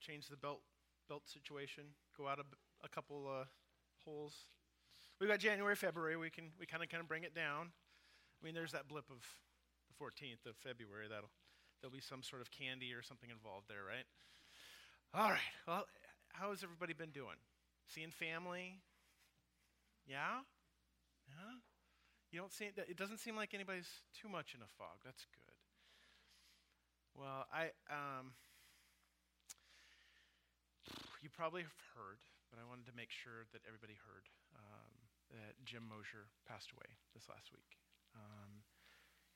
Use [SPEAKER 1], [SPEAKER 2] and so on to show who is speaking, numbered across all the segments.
[SPEAKER 1] change the belt belt situation, go out a, a couple uh, holes. We've got January, February. We can we kind of kind of bring it down. I mean, there's that blip of the 14th of February. That'll there'll be some sort of candy or something involved there, right? All right. Well, how has everybody been doing? Seeing family? Yeah? Yeah? You don't see it, it doesn't seem like anybody's too much in a fog. That's good. Well, I um, you probably have heard, but I wanted to make sure that everybody heard um, that Jim Mosier passed away this last week, um,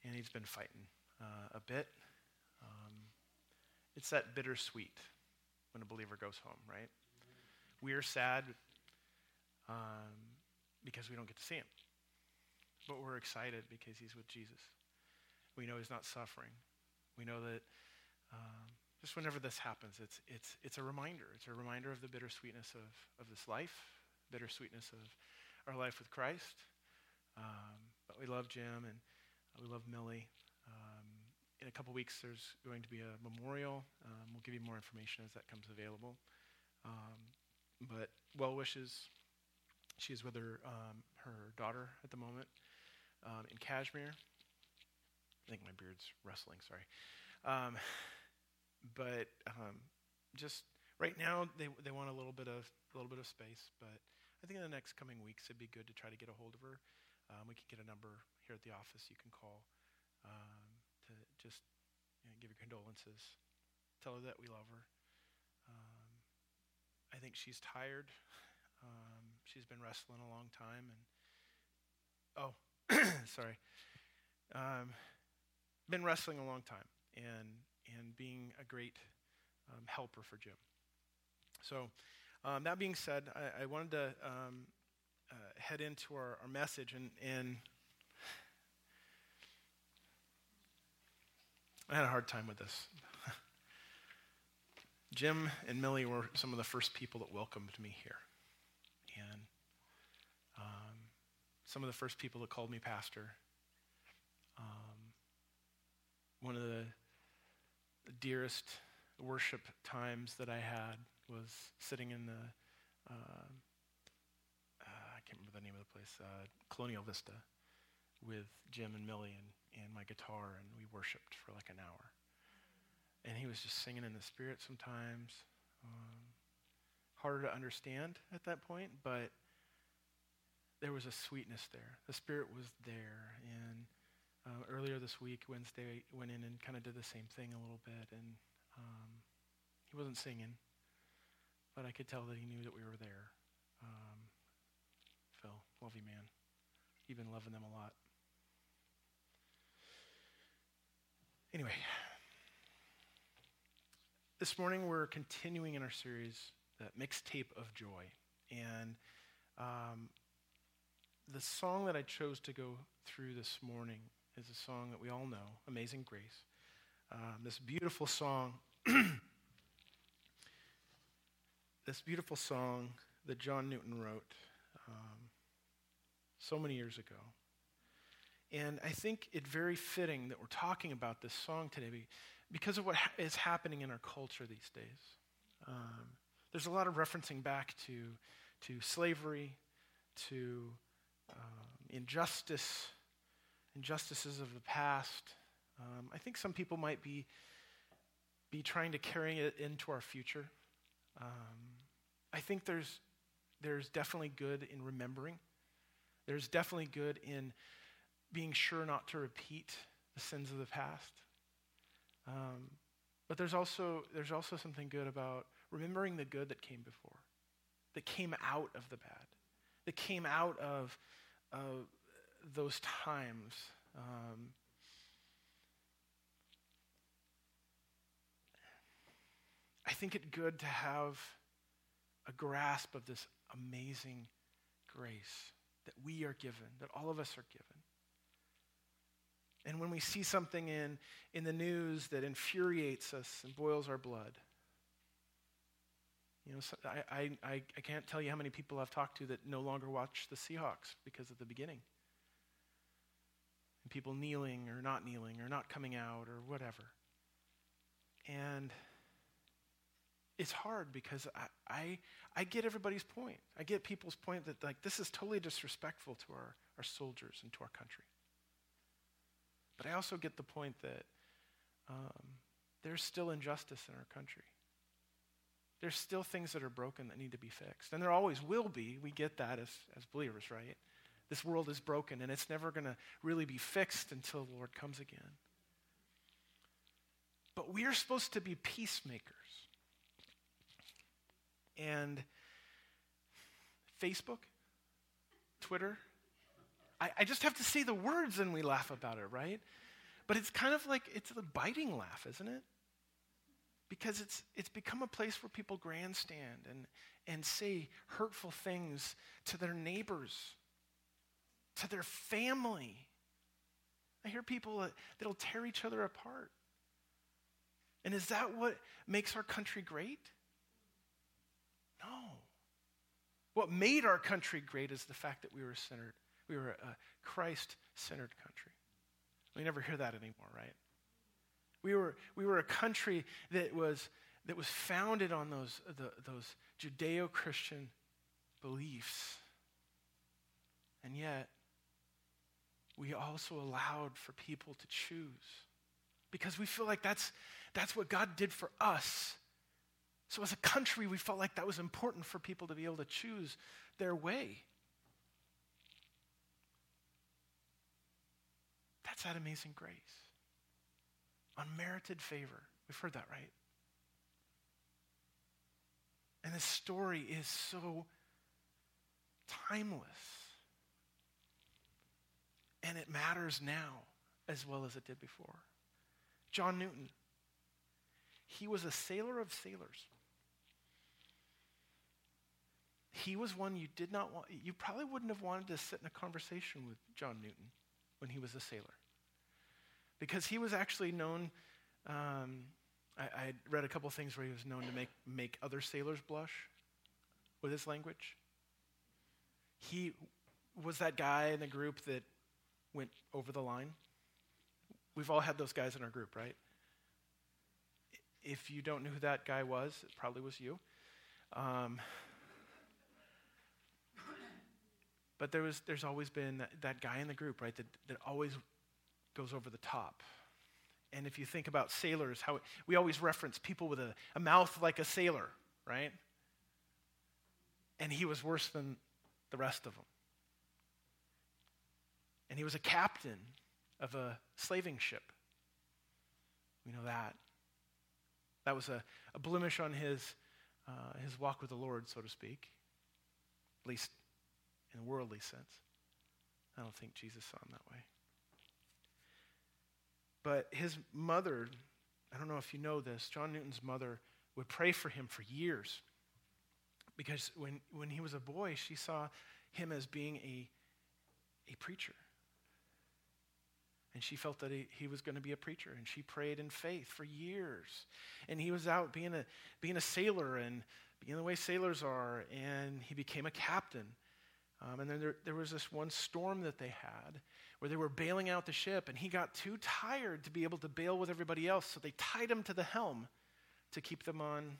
[SPEAKER 1] and he's been fighting uh, a bit. Um, it's that bittersweet when a believer goes home, right? We are sad um, because we don't get to see him. But we're excited because he's with Jesus. We know he's not suffering. We know that um, just whenever this happens, it's, it's, it's a reminder. It's a reminder of the bittersweetness of, of this life, bittersweetness of our life with Christ. Um, but we love Jim and we love Millie. Um, in a couple weeks, there's going to be a memorial. Um, we'll give you more information as that comes available. Um, but well wishes. She's with her, um, her daughter at the moment um, in Cashmere. I think my beard's rustling, sorry. But um, just right now, they, they want a little bit of a little bit of space. But I think in the next coming weeks, it'd be good to try to get a hold of her. Um, we can get a number here at the office you can call um, to just you know, give your condolences, tell her that we love her. Um, I think she's tired. Um, she's been wrestling a long time, and oh, sorry, um, been wrestling a long time and, and being a great um, helper for Jim. So, um, that being said, I, I wanted to um, uh, head into our, our message, and, and I had a hard time with this. Jim and Millie were some of the first people that welcomed me here. And um, some of the first people that called me pastor. Um, one of the, the, dearest worship times that I had was sitting in the, uh, uh, I can't remember the name of the place, uh, Colonial Vista, with Jim and Millie and, and my guitar, and we worshiped for like an hour. And he was just singing in the spirit sometimes. Um, harder to understand at that point, but there was a sweetness there. The Spirit was there. And uh, earlier this week, Wednesday, went in and kind of did the same thing a little bit. And um, he wasn't singing, but I could tell that he knew that we were there. Um, Phil, love you, man. You've been loving them a lot. Anyway, this morning we're continuing in our series, the mixtape of joy. And um, the song that I chose to go through this morning is a song that we all know, Amazing Grace. Um, this beautiful song, this beautiful song that John Newton wrote um, so many years ago. And I think it very fitting that we're talking about this song today because of what is happening in our culture these days. Um, there's a lot of referencing back to, to slavery, to um, injustice, injustices of the past. Um, I think some people might be, be trying to carry it into our future. Um, I think there's, there's definitely good in remembering. There's definitely good in being sure not to repeat the sins of the past. Um, but there's also, there's also something good about remembering the good that came before, that came out of the bad that came out of uh, those times. Um, I think it good to have a grasp of this amazing grace that we are given, that all of us are given. And when we see something in, in the news that infuriates us and boils our blood, you know, I, I, I can't tell you how many people I've talked to that no longer watch the Seahawks because of the beginning. And people kneeling or not kneeling or not coming out or whatever. And it's hard because I, I, I get everybody's point. I get people's point that like this is totally disrespectful to our, our soldiers and to our country. But I also get the point that um, there's still injustice in our country. There's still things that are broken that need to be fixed. And there always will be. We get that as, as believers, right? This world is broken and it's never going to really be fixed until the Lord comes again. But we are supposed to be peacemakers. And Facebook, Twitter, I, I just have to say the words and we laugh about it, right? But it's kind of like it's a biting laugh, isn't it? Because it's, it's become a place where people grandstand and, and say hurtful things to their neighbors, to their family. I hear people that, that'll tear each other apart. And is that what makes our country great? No. What made our country great is the fact that we were centered. We were a Christ centered country. We never hear that anymore, right? We were, we were a country that was, that was founded on those, those Judeo Christian beliefs. And yet, we also allowed for people to choose because we feel like that's, that's what God did for us. So, as a country, we felt like that was important for people to be able to choose their way. That's that amazing grace. Unmerited favor. We've heard that, right? And this story is so timeless. And it matters now as well as it did before. John Newton, he was a sailor of sailors. He was one you did not want, you probably wouldn't have wanted to sit in a conversation with John Newton when he was a sailor. Because he was actually known, um, I, I read a couple things where he was known to make, make other sailors blush with his language. He was that guy in the group that went over the line. We've all had those guys in our group, right? If you don't know who that guy was, it probably was you. Um, but there was, there's always been that, that guy in the group, right, that, that always goes over the top. And if you think about sailors, how we always reference people with a, a mouth like a sailor, right? And he was worse than the rest of them. And he was a captain of a slaving ship. We know that. That was a, a blemish on his, uh, his walk with the Lord, so to speak, at least in a worldly sense. I don't think Jesus saw him that way. But his mother, I don't know if you know this, John Newton's mother would pray for him for years. Because when, when he was a boy, she saw him as being a, a preacher. And she felt that he, he was going to be a preacher. And she prayed in faith for years. And he was out being a, being a sailor and being the way sailors are. And he became a captain. Um, and then there, there was this one storm that they had where they were bailing out the ship, and he got too tired to be able to bail with everybody else, so they tied him to the helm to keep them on,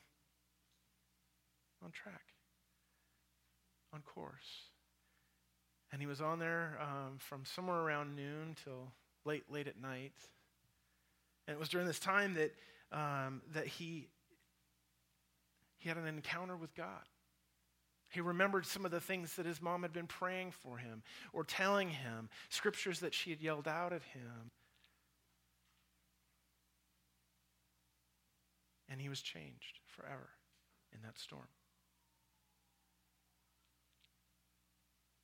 [SPEAKER 1] on track, on course. And he was on there um, from somewhere around noon till late, late at night. And it was during this time that, um, that he, he had an encounter with God. He remembered some of the things that his mom had been praying for him or telling him, scriptures that she had yelled out at him. And he was changed forever in that storm.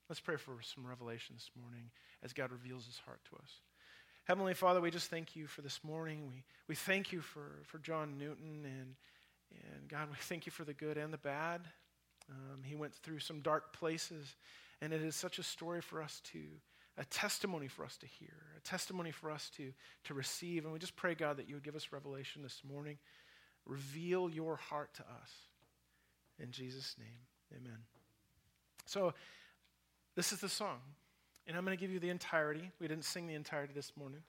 [SPEAKER 1] Let's pray for some revelation this morning as God reveals his heart to us. Heavenly Father, we just thank you for this morning. We, we thank you for, for John Newton. And, and God, we thank you for the good and the bad. Um, he went through some dark places, and it is such a story for us to, a testimony for us to hear, a testimony for us to, to receive. And we just pray, God, that you would give us revelation this morning. Reveal your heart to us. In Jesus' name, amen. So, this is the song. And I'm going to give you the entirety. We didn't sing the entirety this morning.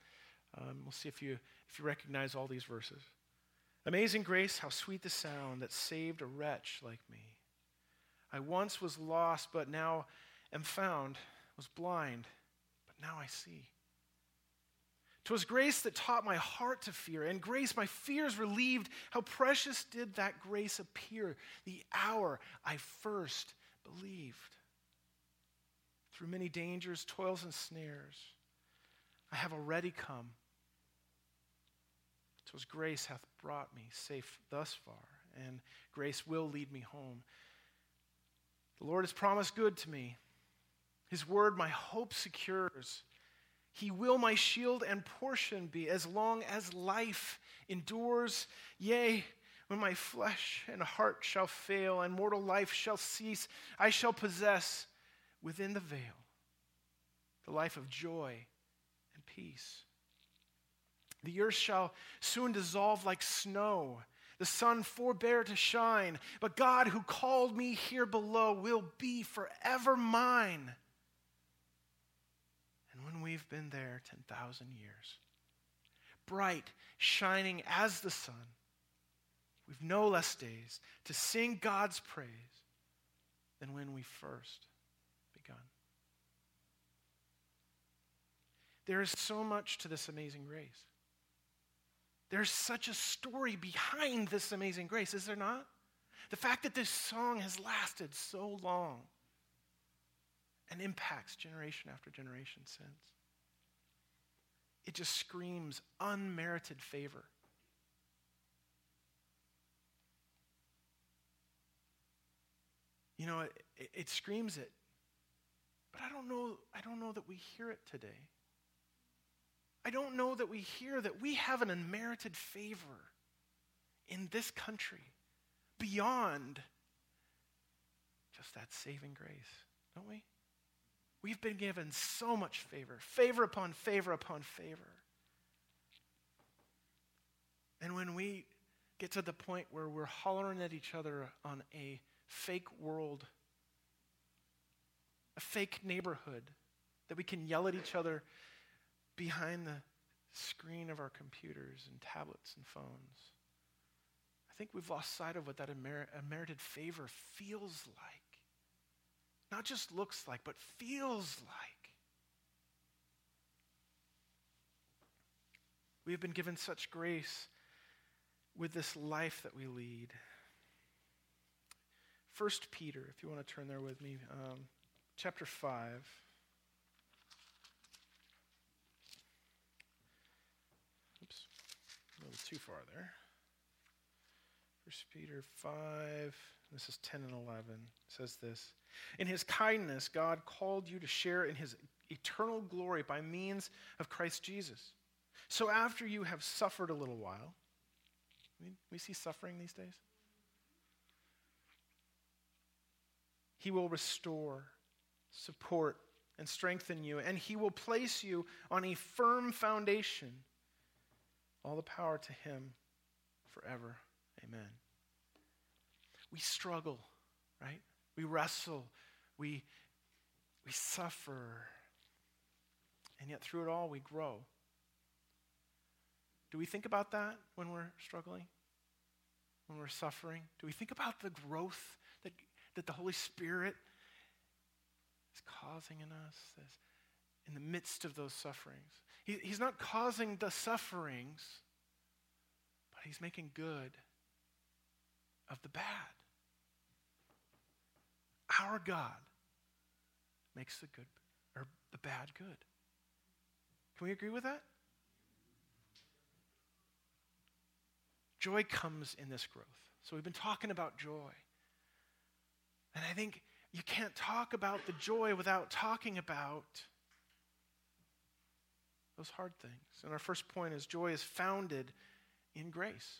[SPEAKER 1] Um, we'll see if you, if you recognize all these verses. Amazing grace, how sweet the sound that saved a wretch like me. I once was lost, but now am found, was blind, but now I see. 'Twas grace that taught my heart to fear, and grace my fears relieved. How precious did that grace appear the hour I first believed. Through many dangers, toils, and snares, I have already come. 'Twas grace hath brought me safe thus far, and grace will lead me home. The Lord has promised good to me. His word my hope secures. He will my shield and portion be as long as life endures. Yea, when my flesh and heart shall fail and mortal life shall cease, I shall possess within the veil the life of joy and peace. The earth shall soon dissolve like snow, the sun forbear to shine, but God who called me here below will be forever mine And when we've been there 10,000 years. Bright, shining as the sun, we've no less days to sing God's praise than when we first There is so much to this amazing grace. There's such a story behind this amazing grace, is there not? The fact that this song has lasted so long and impacts generation after generation since. It just screams unmerited favor. You know, it, it, it screams it. But I don't know, I don't know that we hear it today. I don't know that we hear that we have an unmerited favor in this country beyond just that saving grace, don't we? We've been given so much favor, favor upon favor upon favor. And when we get to the point where we're hollering at each other on a fake world, a fake neighborhood, that we can yell at each other behind the screen of our computers and tablets and phones, I think we've lost sight of what that unmerited favor feels like. Not just looks like, but feels like. We have been given such grace with this life that we lead. First Peter, if you want to turn there with me, um, chapter 5. Oops, a little too far there. First Peter 5, this is 10 and 11, says this. In his kindness, God called you to share in his eternal glory by means of Christ Jesus. So after you have suffered a little while, we see suffering these days. He will restore, support, and strengthen you, and he will place you on a firm foundation. All the power to him forever. Amen. We struggle, right? We wrestle. We, we suffer. And yet, through it all, we grow. Do we think about that when we're struggling? When we're suffering? Do we think about the growth that, that the Holy Spirit is causing in us as, in the midst of those sufferings? He, he's not causing the sufferings, but He's making good of the bad. Our God makes the good or the bad good. Can we agree with that? Joy comes in this growth. So we've been talking about joy. And I think you can't talk about the joy without talking about those hard things. And our first point is joy is founded in grace.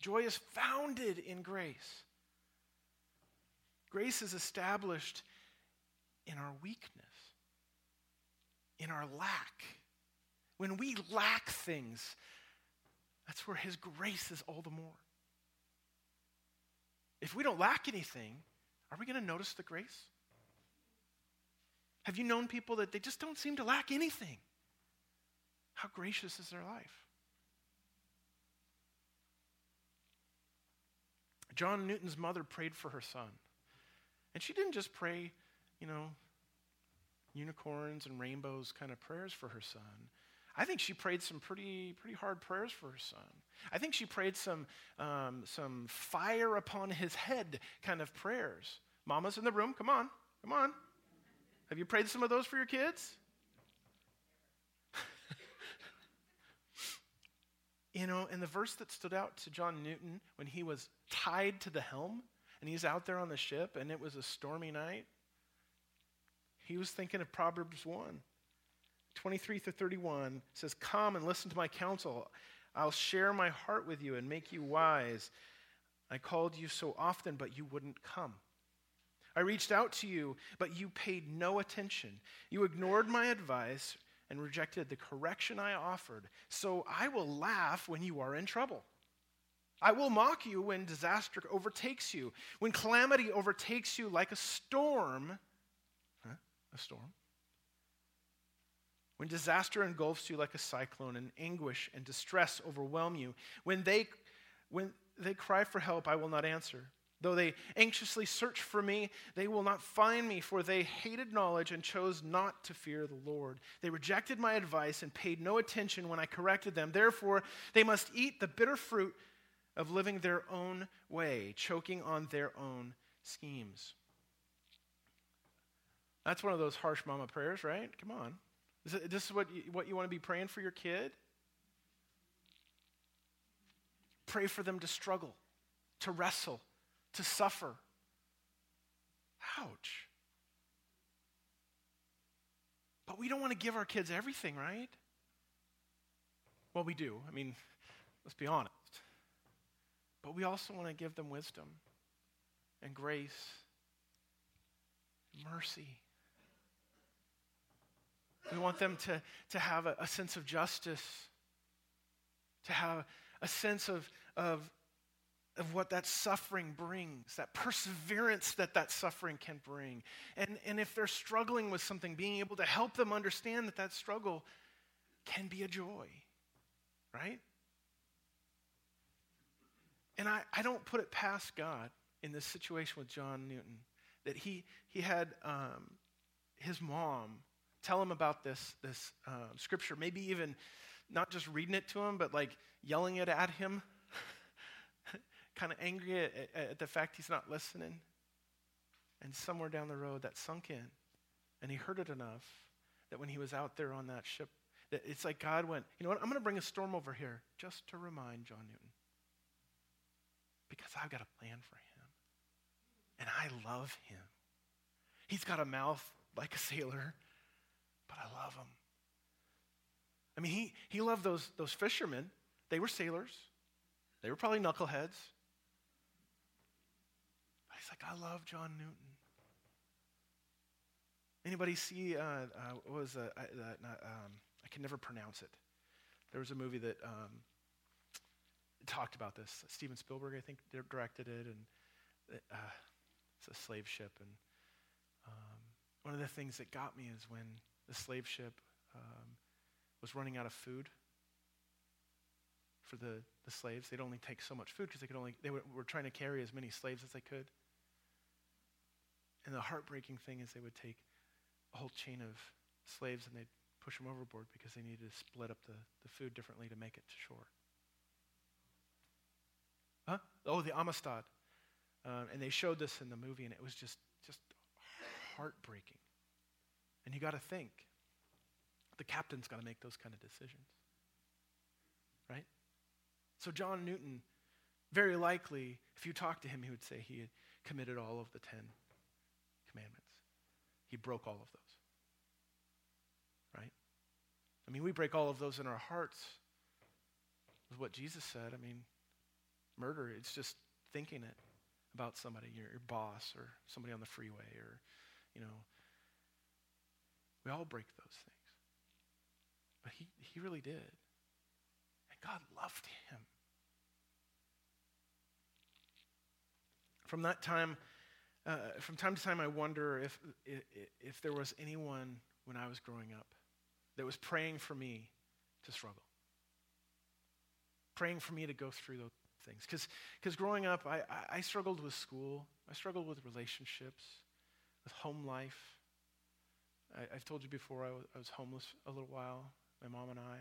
[SPEAKER 1] Joy is founded in grace. Grace is established in our weakness, in our lack. When we lack things, that's where His grace is all the more. If we don't lack anything, are we going to notice the grace? Have you known people that they just don't seem to lack anything? How gracious is their life? John Newton's mother prayed for her son. And she didn't just pray, you know, unicorns and rainbows kind of prayers for her son. I think she prayed some pretty, pretty hard prayers for her son. I think she prayed some, um, some fire upon his head kind of prayers. Mama's in the room. Come on. Come on. Have you prayed some of those for your kids? You know, and the verse that stood out to John Newton when he was tied to the helm and he's out there on the ship and it was a stormy night, he was thinking of Proverbs 1. 23 through 31 says, Come and listen to my counsel. I'll share my heart with you and make you wise. I called you so often, but you wouldn't come. I reached out to you, but you paid no attention. You ignored my advice and rejected the correction I offered. So I will laugh when you are in trouble. I will mock you when disaster overtakes you, when calamity overtakes you like a storm. Huh? A storm? When disaster engulfs you like a cyclone and anguish and distress overwhelm you, when they, when they cry for help, I will not answer. Though they anxiously search for me, they will not find me, for they hated knowledge and chose not to fear the Lord. They rejected my advice and paid no attention when I corrected them. Therefore, they must eat the bitter fruit of living their own way, choking on their own schemes. That's one of those harsh mama prayers, right? Come on. Is this is what you, what you want to be praying for your kid? Pray for them to struggle, to wrestle, to suffer. Ouch. But we don't want to give our kids everything, right? Well, we do. I mean, let's be honest. But we also want to give them wisdom and grace, and mercy. We want them to, to have a, a sense of justice, to have a sense of, of, of what that suffering brings, that perseverance that that suffering can bring. And, and if they're struggling with something, being able to help them understand that that struggle can be a joy, right? And I, I don't put it past God in this situation with John Newton that he, he had um, his mom tell him about this, this uh, scripture, maybe even not just reading it to him, but like yelling it at him, kind of angry at, at the fact he's not listening. And somewhere down the road, that sunk in. And he heard it enough that when he was out there on that ship, that it's like God went, you know what, I'm going to bring a storm over here just to remind John Newton. Because I've got a plan for him. And I love him. He's got a mouth like a sailor, but I love him. I mean, he, he loved those, those fishermen. They were sailors. They were probably knuckleheads. He's like, I love John Newton. Anybody see, uh, uh, what was uh, not, um, I can never pronounce it. There was a movie that um, talked about this. Steven Spielberg, I think, directed it, and uh, it's a slave ship. And um, one of the things that got me is when the slave ship um, was running out of food for the, the slaves. They'd only take so much food because they could only they were, were trying to carry as many slaves as they could. And the heartbreaking thing is they would take a whole chain of slaves and they'd push them overboard because they needed to split up the, the food differently to make it to shore. Huh? Oh, the Amistad. Um, and they showed this in the movie, and it was just, just heartbreaking. And you got to think the captain's got to make those kind of decisions. Right? So, John Newton, very likely, if you talk to him, he would say he had committed all of the Ten Commandments. He broke all of those. Right? I mean, we break all of those in our hearts with what Jesus said. I mean, murder, it's just thinking it about somebody, your, your boss or somebody on the freeway or, you know, we all break those things. But he, he really did. And God loved him. From that time, uh, from time to time, I wonder if, if, if there was anyone when I was growing up that was praying for me to struggle, praying for me to go through those things. Because growing up, I, I, struggled with school, I struggled with relationships, with home life. I, have told you before, I was, I was, homeless a little while, my mom and I,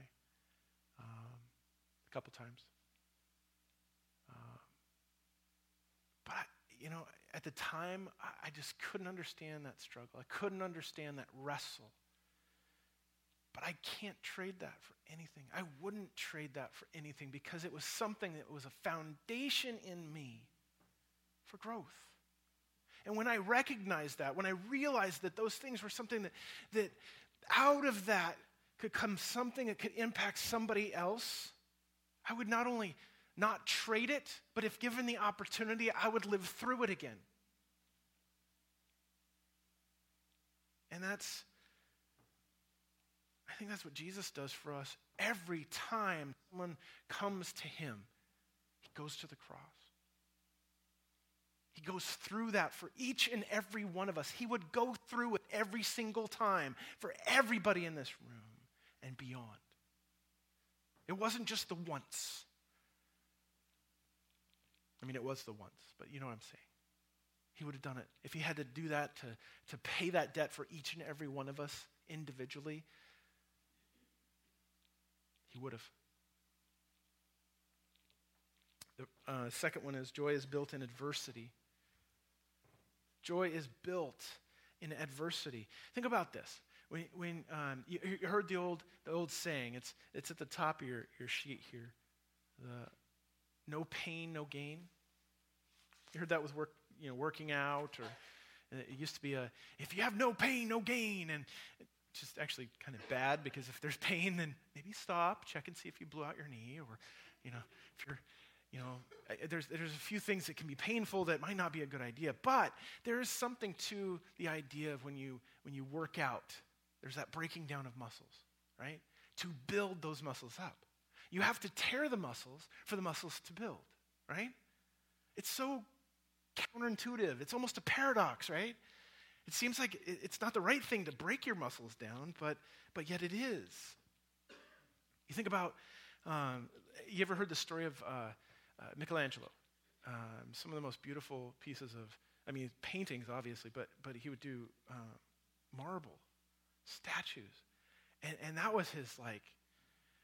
[SPEAKER 1] um, a couple times. Um, but, I, you know, at the time, I, just couldn't understand that struggle. I couldn't understand that wrestle. But I can't trade that for anything. I wouldn't trade that for anything because it was something that was a foundation in me for growth. And when I recognized that, when I realized that those things were something that, that out of that could come something that could impact somebody else, I would not only not trade it, but if given the opportunity, I would live through it again. And that's, I think that's what Jesus does for us every time someone comes to him. He goes to the cross. He goes through that for each and every one of us. He would go through it every single time for everybody in this room and beyond. It wasn't just the once. I mean, it was the once, but you know what I'm saying. He would have done it. If he had to do that to, to pay that debt for each and every one of us individually, he would have. The uh, second one is joy is built in adversity. Joy is built in adversity. Think about this. When, when um, you, you, heard the old, the old saying, it's, it's at the top of your, your sheet here the, no pain, no gain. You heard that with work, you know, working out, or it used to be a if you have no pain, no gain, and it's just actually kind of bad because if there's pain, then maybe stop, check and see if you blew out your knee, or you know, if you're you know, there's, there's a few things that can be painful that might not be a good idea, but there is something to the idea of when you, when you work out, there's that breaking down of muscles, right? To build those muscles up. You have to tear the muscles for the muscles to build, right? It's so counterintuitive. It's almost a paradox, right? It seems like it's not the right thing to break your muscles down, but, but yet it is. You think about, um, you ever heard the story of uh, uh, Michelangelo. Um, some of the most beautiful pieces of, I mean, paintings, obviously, but, but he would do uh, marble, statues. And, and that was his, like,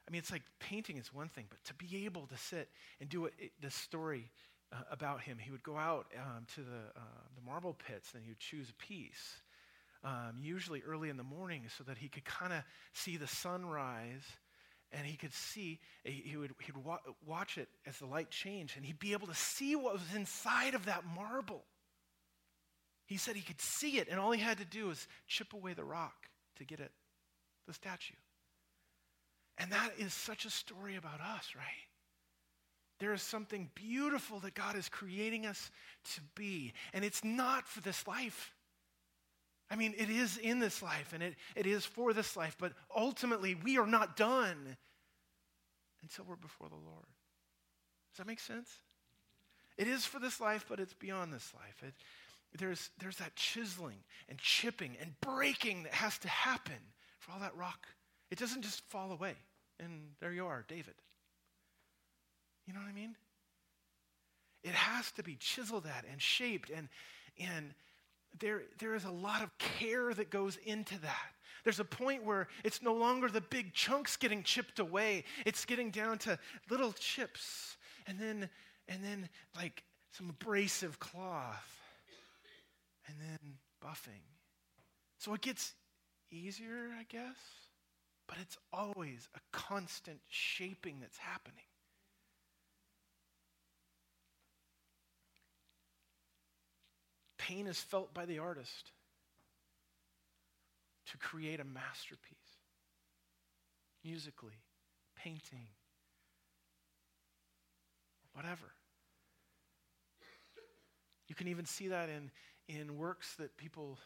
[SPEAKER 1] I mean, it's like painting is one thing, but to be able to sit and do it, it this story uh, about him, he would go out um, to the, uh, the marble pits and he would choose a piece, um, usually early in the morning, so that he could kind of see the sunrise and he could see, he would he'd wa- watch it as the light changed, and he'd be able to see what was inside of that marble. He said he could see it, and all he had to do was chip away the rock to get it, the statue. And that is such a story about us, right? There is something beautiful that God is creating us to be, and it's not for this life. I mean, it is in this life and it, it is for this life, but ultimately we are not done until we're before the Lord. Does that make sense? It is for this life, but it's beyond this life. It, there's, there's that chiseling and chipping and breaking that has to happen for all that rock. It doesn't just fall away. And there you are, David. You know what I mean? It has to be chiseled at and shaped and, and there, there is a lot of care that goes into that. There's a point where it's no longer the big chunks getting chipped away. It's getting down to little chips and then and then like some abrasive cloth and then buffing. So it gets easier, I guess, but it's always a constant shaping that's happening. Pain is felt by the artist to create a masterpiece musically, painting, whatever. You can even see that in, in works that people,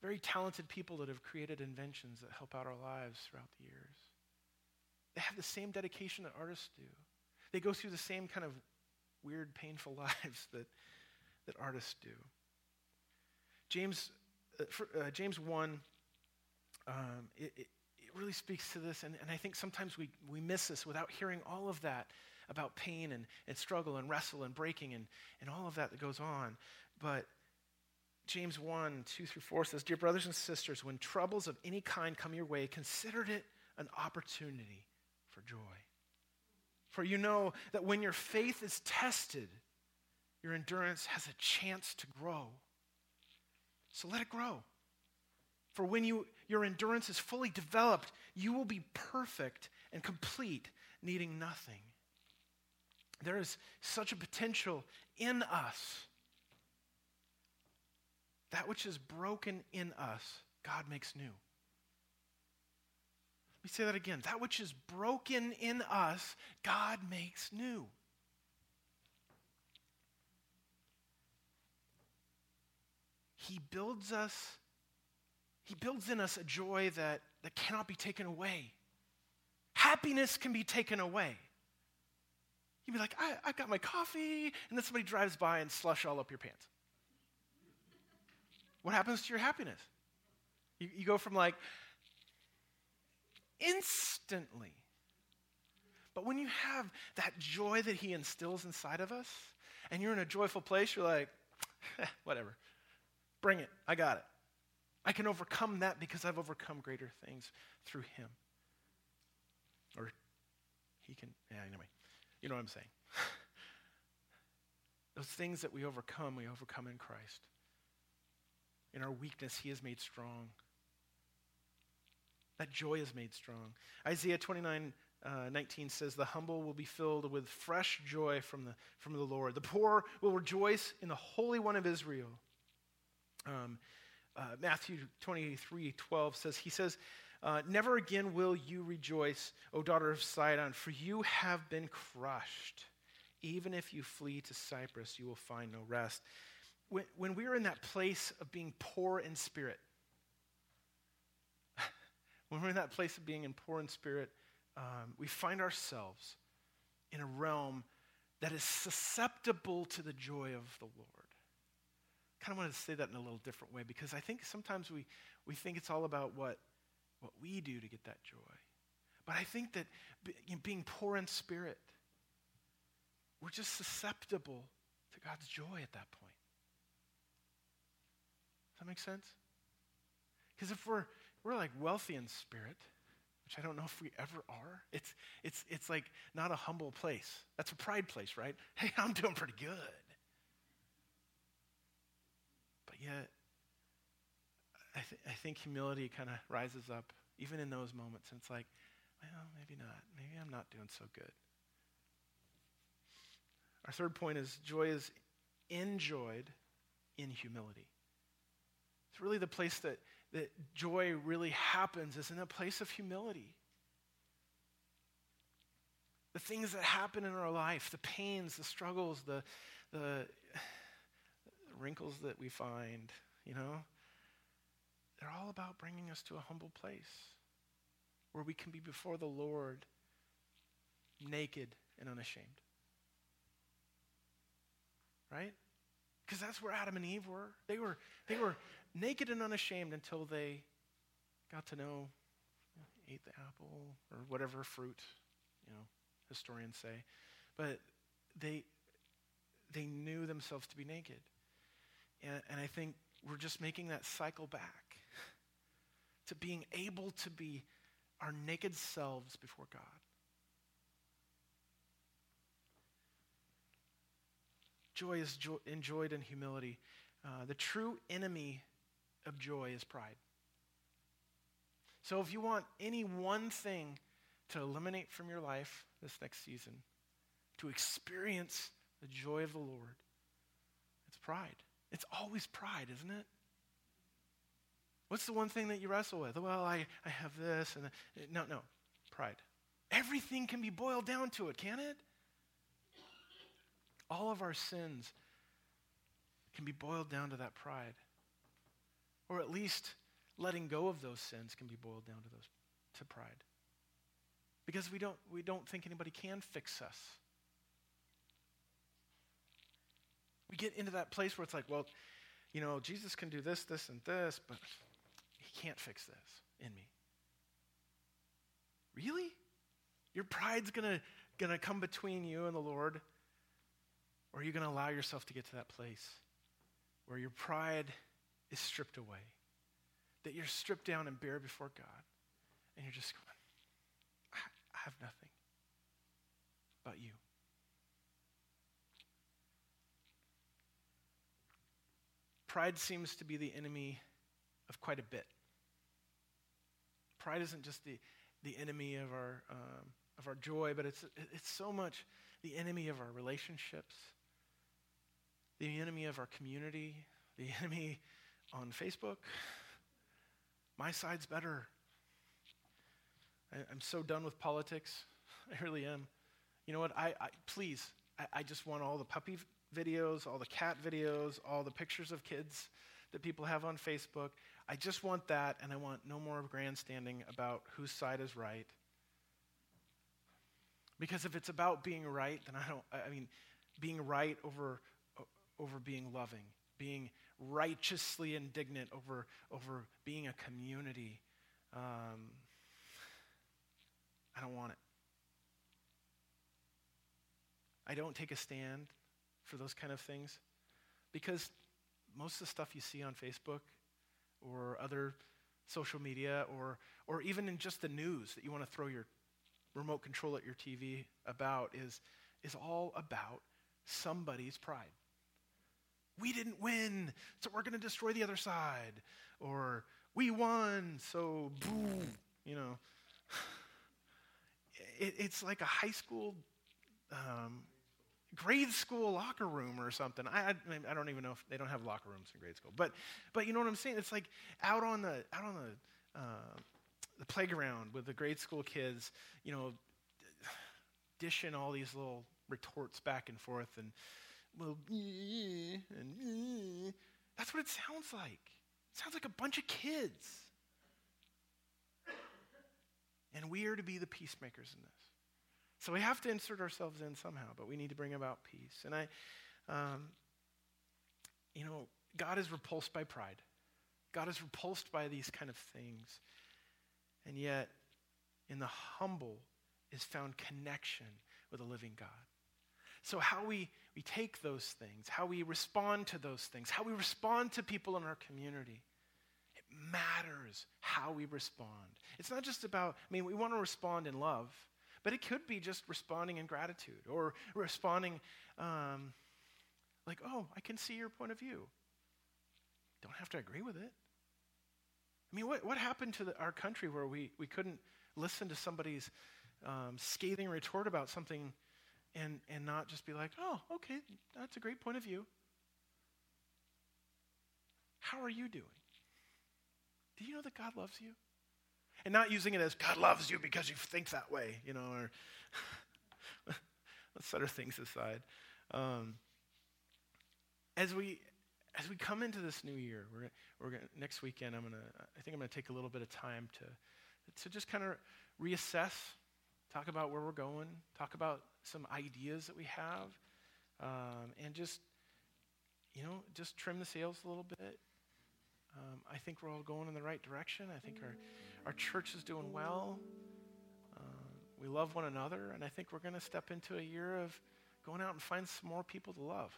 [SPEAKER 1] very talented people that have created inventions that help out our lives throughout the years. They have the same dedication that artists do. They go through the same kind of weird, painful lives that that artists do. James, uh, for, uh, James 1, um, it, it, it, really speaks to this, and, and I think sometimes we, we miss this without hearing all of that about pain and, and struggle and wrestle and breaking and, and all of that that goes on. But James 1 2 through 4 says, Dear brothers and sisters, when troubles of any kind come your way, consider it an opportunity for joy. For you know that when your faith is tested, your endurance has a chance to grow. So let it grow. For when you, your endurance is fully developed, you will be perfect and complete, needing nothing. There is such a potential in us. That which is broken in us, God makes new. Let me say that again. That which is broken in us, God makes new. He builds us, He builds in us a joy that, that cannot be taken away. Happiness can be taken away. You'd be like, I, I got my coffee, and then somebody drives by and slush all up your pants. What happens to your happiness? You, you go from like, instantly. But when you have that joy that He instills inside of us, and you're in a joyful place, you're like, whatever. Bring it. I got it. I can overcome that because I've overcome greater things through Him. Or He can, yeah, anyway. You know what I'm saying. Those things that we overcome, we overcome in Christ. In our weakness, He is made strong. That joy is made strong. Isaiah 29 uh, 19 says, The humble will be filled with fresh joy from the, from the Lord. The poor will rejoice in the Holy One of Israel. Um, uh, Matthew 23 12 says, He says, uh, Never again will you rejoice, O daughter of Sidon, for you have been crushed. Even if you flee to Cyprus, you will find no rest. When, when we are in that place of being poor in spirit, when we're in that place of being in poor in spirit, um, we find ourselves in a realm that is susceptible to the joy of the Lord. Kind of wanted to say that in a little different way because I think sometimes we, we think it's all about what, what we do to get that joy. But I think that be, being poor in spirit, we're just susceptible to God's joy at that point. Does that make sense? Because if we're we're like wealthy in spirit, which I don't know if we ever are. It's, it's, it's like not a humble place. That's a pride place, right? Hey, I'm doing pretty good. Yet, I, th- I think humility kind of rises up even in those moments. And it's like, well, maybe not. Maybe I'm not doing so good. Our third point is joy is enjoyed in humility. It's really the place that that joy really happens is in a place of humility. The things that happen in our life, the pains, the struggles, the, the wrinkles that we find, you know, they're all about bringing us to a humble place where we can be before the Lord naked and unashamed. Right? Because that's where Adam and Eve were. They were, they were naked and unashamed until they got to know, ate the apple or whatever fruit, you know, historians say. But they, they knew themselves to be naked. And, and I think we're just making that cycle back to being able to be our naked selves before God. Joy is jo- enjoyed in humility. Uh, the true enemy of joy is pride. So if you want any one thing to eliminate from your life this next season, to experience the joy of the Lord, it's pride. It's always pride, isn't it? What's the one thing that you wrestle with? Well, I, I have this and that. no, no, pride. Everything can be boiled down to it, can it? All of our sins can be boiled down to that pride. Or at least letting go of those sins can be boiled down to those to pride. Because we don't we don't think anybody can fix us. We get into that place where it's like, well, you know, Jesus can do this, this, and this, but he can't fix this in me. Really? Your pride's gonna to come between you and the Lord? Or are you to allow yourself to get to that place where your pride is stripped away? That you're stripped down and bare before God, and you're just going, I have nothing but you. Pride seems to be the enemy of quite a bit. Pride isn't just the, the enemy of our, um, of our joy, but it's, it's so much the enemy of our relationships, the enemy of our community, the enemy on Facebook. My side's better. I, am so done with politics. I really am. You know what? I, I please, I, I just want all the puppy videos, all the cat videos, all the pictures of kids that people have on Facebook. I just want that, and I want no more of grandstanding about whose side is right. Because if it's about being right, then I don't, I mean, being right over, over being loving, being righteously indignant over, over being a community, um, I don't want it. I don't take a stand for those kind of things because most of the stuff you see on Facebook or other social media or, or even in just the news that you want to throw your remote control at your TV about is, is all about somebody's pride. We didn't win, so we're going to destroy the other side. Or we won, so boo, you know. It, it's like a high school um, grade school locker room or something. I, I, I, don't even know if they don't have locker rooms in grade school, but but you know what I'm saying? It's like out on the out on the uh, the playground with the grade school kids, you know, dishing all these little retorts back and forth, and well, and that's what it sounds like. It sounds like a bunch of kids. And we are to be the peacemakers in this. So we have to insert ourselves in somehow, but we need to bring about peace. And I, um, you know, God is repulsed by pride. God is repulsed by these kind of things. And yet, in the humble is found connection with a living God. So, how we, we take those things, how we respond to those things, how we respond to people in our community, it matters how we respond. It's not just about, I mean, we want to respond in love, but it could be just responding in gratitude or responding um, like, oh, I can see your point of view. Don't have to agree with it. I mean, what, what happened to the, our country where we, we couldn't listen to somebody's um, scathing retort about something and, and not just be like, oh, okay, that's a great point of view? How are you doing? Do you know that God loves you? And not using it as God loves you because you think that way, you know, or let's set our things aside. Um, as we as we come into this new year, we're, we're gonna, next weekend. I'm gonna. I think I'm gonna take a little bit of time to to just kind of reassess, talk about where we're going, talk about some ideas that we have, um, and just you know just trim the sails a little bit. Um, I think we're all going in the right direction. I think our our church is doing well. Uh, we love one another, and I think we're going to step into a year of going out and find some more people to love.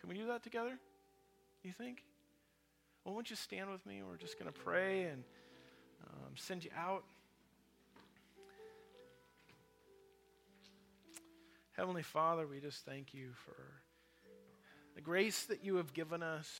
[SPEAKER 1] Can we do that together? You think? Well, won't you stand with me? We're just going to pray and um, send you out. Heavenly Father, we just thank you for the grace that you have given us